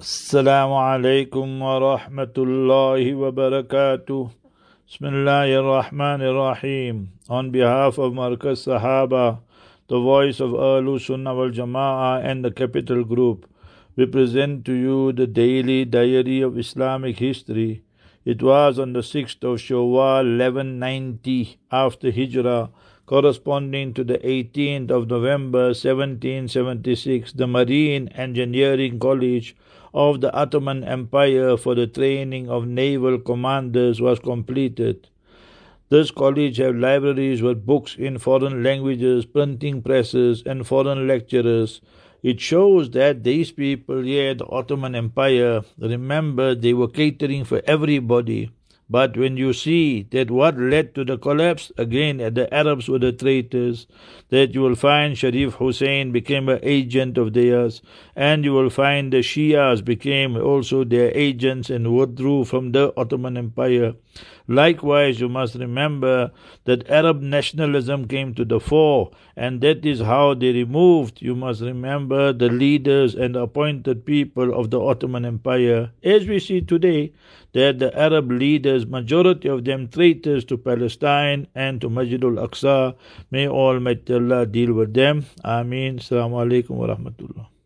السلام عليكم ورحمة الله وبركاته بسم الله الرحمن الرحيم On behalf of Markaz Sahaba, the voice of Ahlu Sunnah wal Jama'ah and the Capital Group, we present to you the daily diary of Islamic history. It was on the 6th of Shawwal 1190 after Hijrah corresponding to the 18th of November 1776, the Marine Engineering College of the Ottoman Empire for the training of naval commanders was completed. This college had libraries with books in foreign languages, printing presses, and foreign lecturers. It shows that these people here, the Ottoman Empire, remember they were catering for everybody. But when you see that what led to the collapse, again, at the Arabs were the traitors, that you will find Sharif Hussein became an agent of theirs, and you will find the Shias became also their agents and withdrew from the Ottoman Empire. Likewise, you must remember that Arab nationalism came to the fore, and that is how they removed, you must remember, the leaders and appointed people of the Ottoman Empire. As we see today, that the Arab leaders, majority of them traitors to Palestine and to Masjid al-Aqsa, may Almighty Allah deal with them. Ameen. Assalamu alaikum wa rahmatullah.